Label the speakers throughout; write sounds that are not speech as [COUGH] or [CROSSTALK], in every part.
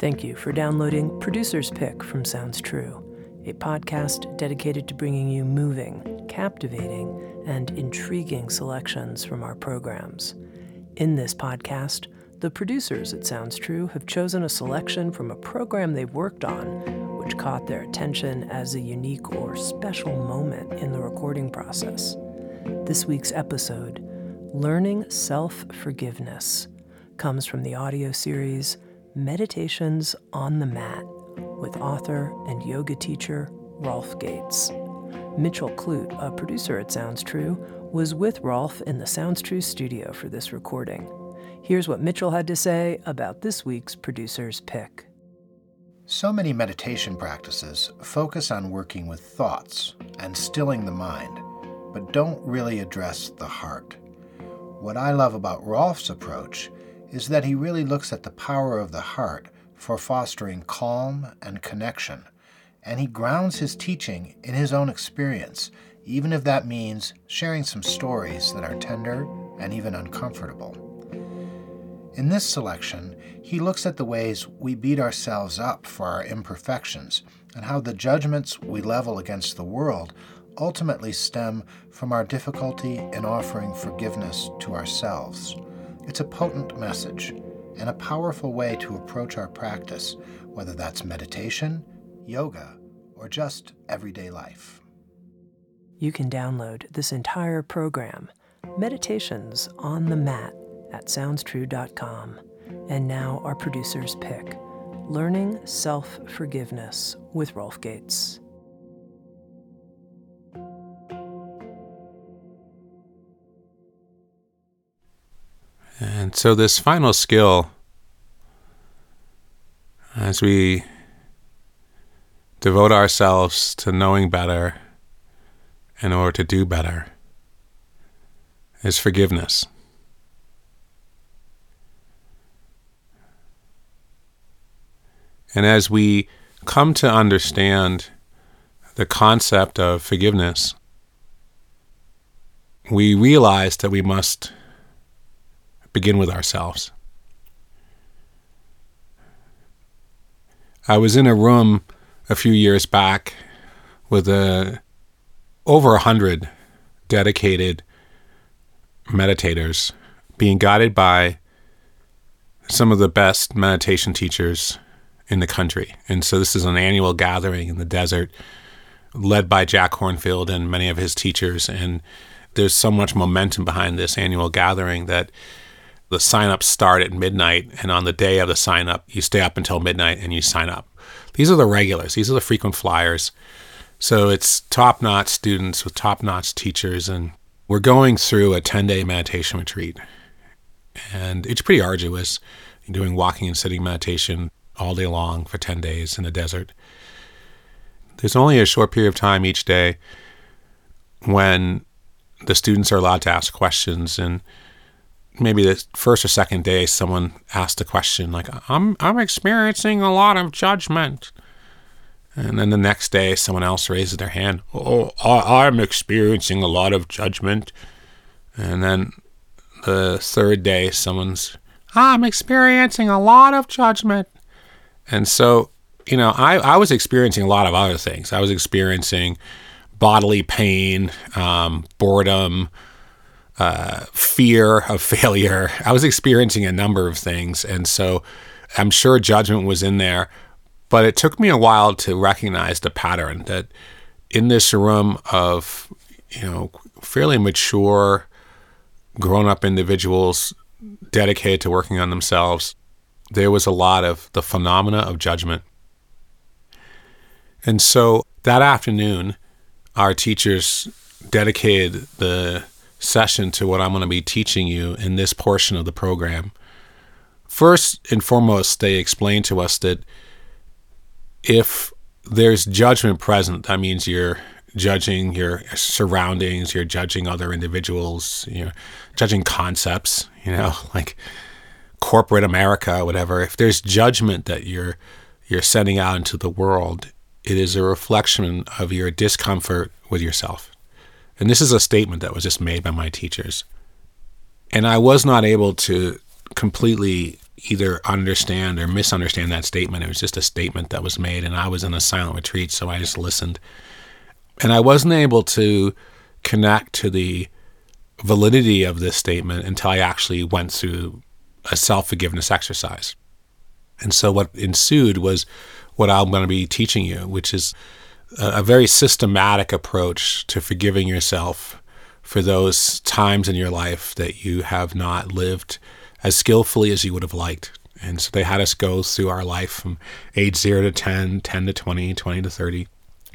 Speaker 1: Thank you for downloading Producer's Pick from Sounds True, a podcast dedicated to bringing you moving, captivating, and intriguing selections from our programs. In this podcast, the producers at Sounds True have chosen a selection from a program they've worked on, which caught their attention as a unique or special moment in the recording process. This week's episode, Learning Self Forgiveness, comes from the audio series Meditations on the Mat with author and yoga teacher Rolf Gates. Mitchell Clute, a producer at Sounds True, was with Rolf in the Sounds True studio for this recording. Here's what Mitchell had to say about this week's producer's pick.
Speaker 2: So many meditation practices focus on working with thoughts and stilling the mind, but don't really address the heart. What I love about Rolf's approach is that he really looks at the power of the heart for fostering calm and connection, and he grounds his teaching in his own experience, even if that means sharing some stories that are tender and even uncomfortable. In this selection, he looks at the ways we beat ourselves up for our imperfections and how the judgments we level against the world ultimately stem from our difficulty in offering forgiveness to ourselves. It's a potent message and a powerful way to approach our practice, whether that's meditation, yoga, or just everyday life.
Speaker 1: You can download this entire program, Meditations on the Mat, at SoundsTrue.com. And now, our producer's pick Learning Self Forgiveness with Rolf Gates.
Speaker 3: And so, this final skill, as we devote ourselves to knowing better in order to do better, is forgiveness. And as we come to understand the concept of forgiveness, we realize that we must begin with ourselves. I was in a room a few years back with a, over a hundred dedicated meditators being guided by some of the best meditation teachers in the country. And so this is an annual gathering in the desert led by Jack Kornfield and many of his teachers. And there's so much momentum behind this annual gathering that the sign-ups start at midnight. And on the day of the sign up, you stay up until midnight and you sign up. These are the regulars, these are the frequent flyers. So it's top notch students with top notch teachers. And we're going through a 10 day meditation retreat. And it's pretty arduous doing walking and sitting meditation all day long for 10 days in the desert. There's only a short period of time each day when the students are allowed to ask questions and maybe the first or second day someone asked a question like I'm I'm experiencing a lot of judgment. And then the next day someone else raises their hand, "Oh, I'm experiencing a lot of judgment." And then the third day someone's, "I'm experiencing a lot of judgment." And so, you know, I, I was experiencing a lot of other things. I was experiencing bodily pain, um, boredom, uh, fear of [LAUGHS] failure. I was experiencing a number of things. And so I'm sure judgment was in there. But it took me a while to recognize the pattern that in this room of, you know, fairly mature, grown up individuals dedicated to working on themselves, there was a lot of the phenomena of judgment. And so that afternoon, our teachers dedicated the session to what I'm going to be teaching you in this portion of the program. First and foremost, they explained to us that if there's judgment present, that means you're judging your surroundings, you're judging other individuals, you're judging concepts, you know, [LAUGHS] like corporate America, whatever, if there's judgment that you're you're sending out into the world, it is a reflection of your discomfort with yourself. And this is a statement that was just made by my teachers. And I was not able to completely either understand or misunderstand that statement. It was just a statement that was made, and I was in a silent retreat, so I just listened. And I wasn't able to connect to the validity of this statement until I actually went through a self forgiveness exercise. And so what ensued was what I'm going to be teaching you, which is a, very systematic approach to forgiving yourself for those times in your life that you have not lived as skillfully as you would have liked. And so they had us go through our life from age 0 to 10, 10 to 20, 20 to 30,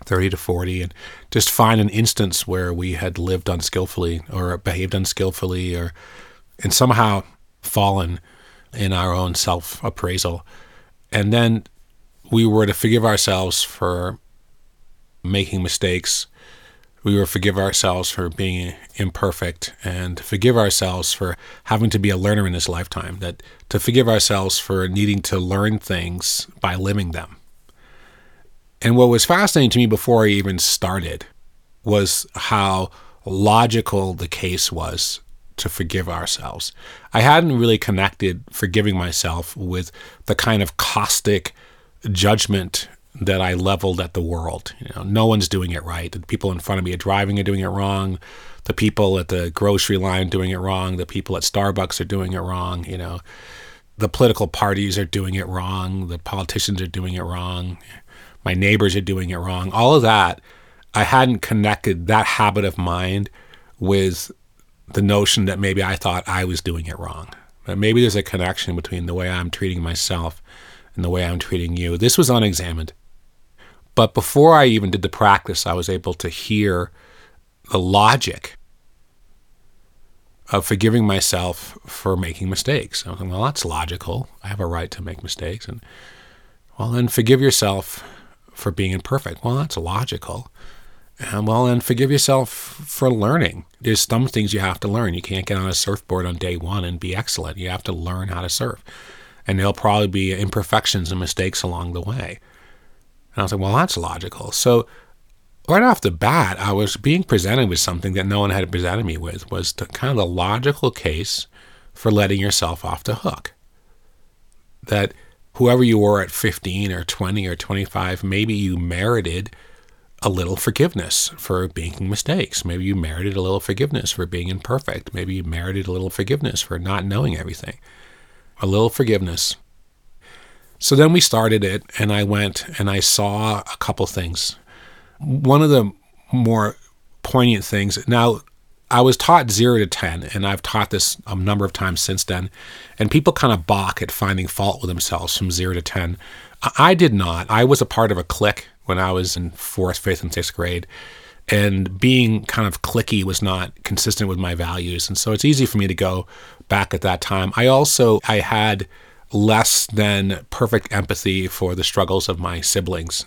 Speaker 3: 30 to 40, and just find an instance where we had lived unskillfully or behaved unskillfully or and somehow fallen in our own self appraisal. And then we were to forgive ourselves for making mistakes. We were to forgive ourselves for being imperfect and forgive ourselves for having to be a learner in this lifetime, that to forgive ourselves for needing to learn things by living them. And what was fascinating to me before I even started was how logical the case was to forgive ourselves. I hadn't really connected forgiving myself with the kind of caustic judgment that I leveled at the world. You know, no one's doing it right. The people in front of me are driving are doing it wrong. The people at the grocery line doing it wrong. The people at Starbucks are doing it wrong. You know, the political parties are doing it wrong. The politicians are doing it wrong. My neighbors are doing it wrong. All of that, I hadn't connected that habit of mind with the notion that maybe I thought I was doing it wrong. But maybe there's a connection between the way I'm treating myself and the way I'm treating you. This was unexamined. But before I even did the practice, I was able to hear the logic of forgiving myself for making mistakes. I was like, well, that's logical. I have a right to make mistakes. And well, then forgive yourself for being imperfect. Well, that's logical. And well, then forgive yourself for learning. There's some things you have to learn. You can't get on a surfboard on day one and be excellent. You have to learn how to surf. And there'll probably be imperfections and mistakes along the way. And I was like, well, that's logical. So right off the bat, I was being presented with something that no one had presented me with was the kind of the logical case for letting yourself off the hook. That whoever you were at 15 or 20 or 25, maybe you merited a little forgiveness for making mistakes. Maybe you merited a little forgiveness for being imperfect. Maybe you merited a little forgiveness for not knowing everything. A little forgiveness. So then we started it, and I went and I saw a couple things. One of the more poignant things. Now, I was taught zero to 10, and I've taught this a number of times since then. And people kind of balk at finding fault with themselves from zero to 10. I did not. I was a part of a clique when I was in fourth, fifth, and sixth grade. And being kind of clicky was not consistent with my values. And so it's easy for me to go back at that time. I also, I had less than perfect empathy for the struggles of my siblings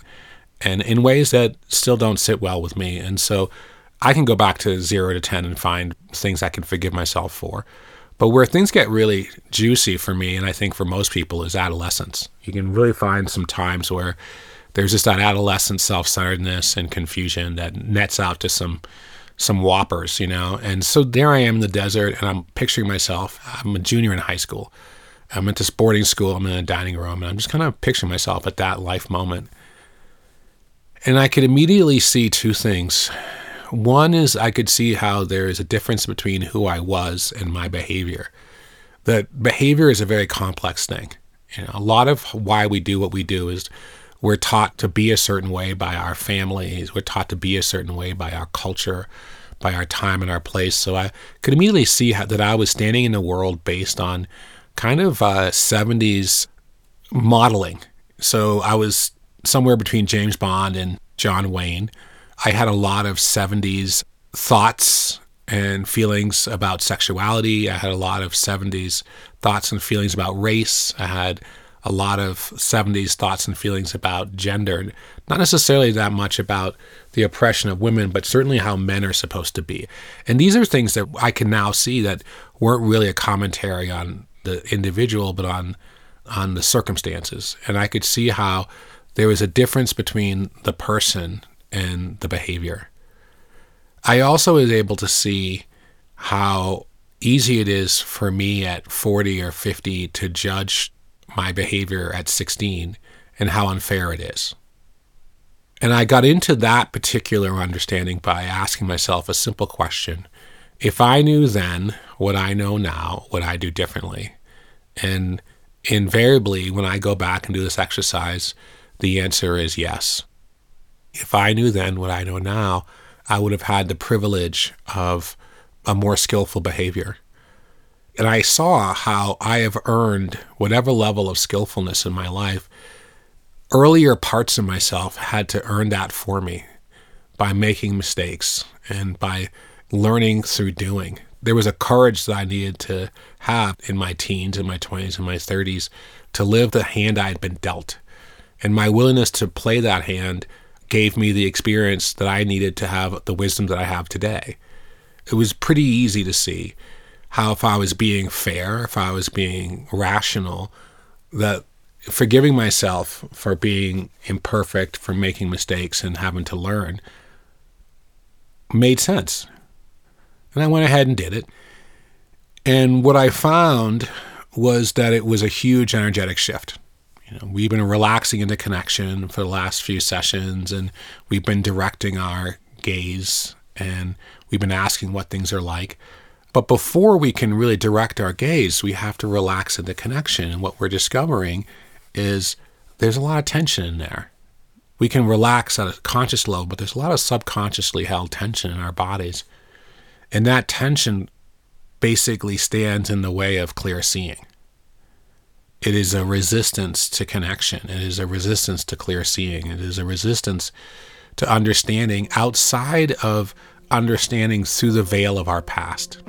Speaker 3: and in ways that still don't sit well with me. And so I can go back to zero to 10 and find things I can forgive myself for. But where things get really juicy for me, and I think for most people, is adolescence. You can really find some times where there's just that adolescent self-centeredness and confusion that nets out to some some whoppers, you know. And so there I am in the desert, and I'm picturing myself. I'm a junior in high school. I'm at this boarding school. I'm in a dining room, and I'm just kind of picturing myself at that life moment. And I could immediately see two things. One is I could see how there is a difference between who I was and my behavior. That behavior is a very complex thing. You know, a lot of why we do what we do is we're taught to be a certain way by our families. We're taught to be a certain way by our culture, by our time and our place. So I could immediately see how, that I was standing in the world based on kind of uh, 70s modeling. So I was somewhere between James Bond and John Wayne. I had a lot of 70s thoughts and feelings about sexuality. I had a lot of 70s thoughts and feelings about race. I had a lot of 70s thoughts and feelings about gender, not necessarily that much about the oppression of women, but certainly how men are supposed to be. And these are things that I can now see that weren't really a commentary on the individual, but on on the circumstances. And I could see how there was a difference between the person and the behavior. I also was able to see how easy it is for me at 40 or 50 to judge my behavior at 16 and how unfair it is. And I got into that particular understanding by asking myself a simple question. If I knew then what I know now, would I do differently? And invariably, when I go back and do this exercise, the answer is yes. If I knew then what I know now, I would have had the privilege of a more skillful behavior. And I saw how I have earned whatever level of skillfulness in my life. Earlier parts of myself had to earn that for me by making mistakes and by learning through doing. There was a courage that I needed to have in my teens, in my 20s, in my 30s to live the hand I had been dealt. And my willingness to play that hand gave me the experience that I needed to have the wisdom that I have today. It was pretty easy to see how, if I was being fair, if I was being rational, that forgiving myself for being imperfect, for making mistakes and having to learn made sense. And I went ahead and did it. And what I found was that it was a huge energetic shift. You know, we've been relaxing into connection for the last few sessions, and we've been directing our gaze, and we've been asking what things are like. But before we can really direct our gaze, we have to relax into connection. And what we're discovering is there's a lot of tension in there. We can relax at a conscious level, but there's a lot of subconsciously held tension in our bodies. And that tension basically stands in the way of clear seeing. It is a resistance to connection. It is a resistance to clear seeing. It is a resistance to understanding outside of understanding through the veil of our past.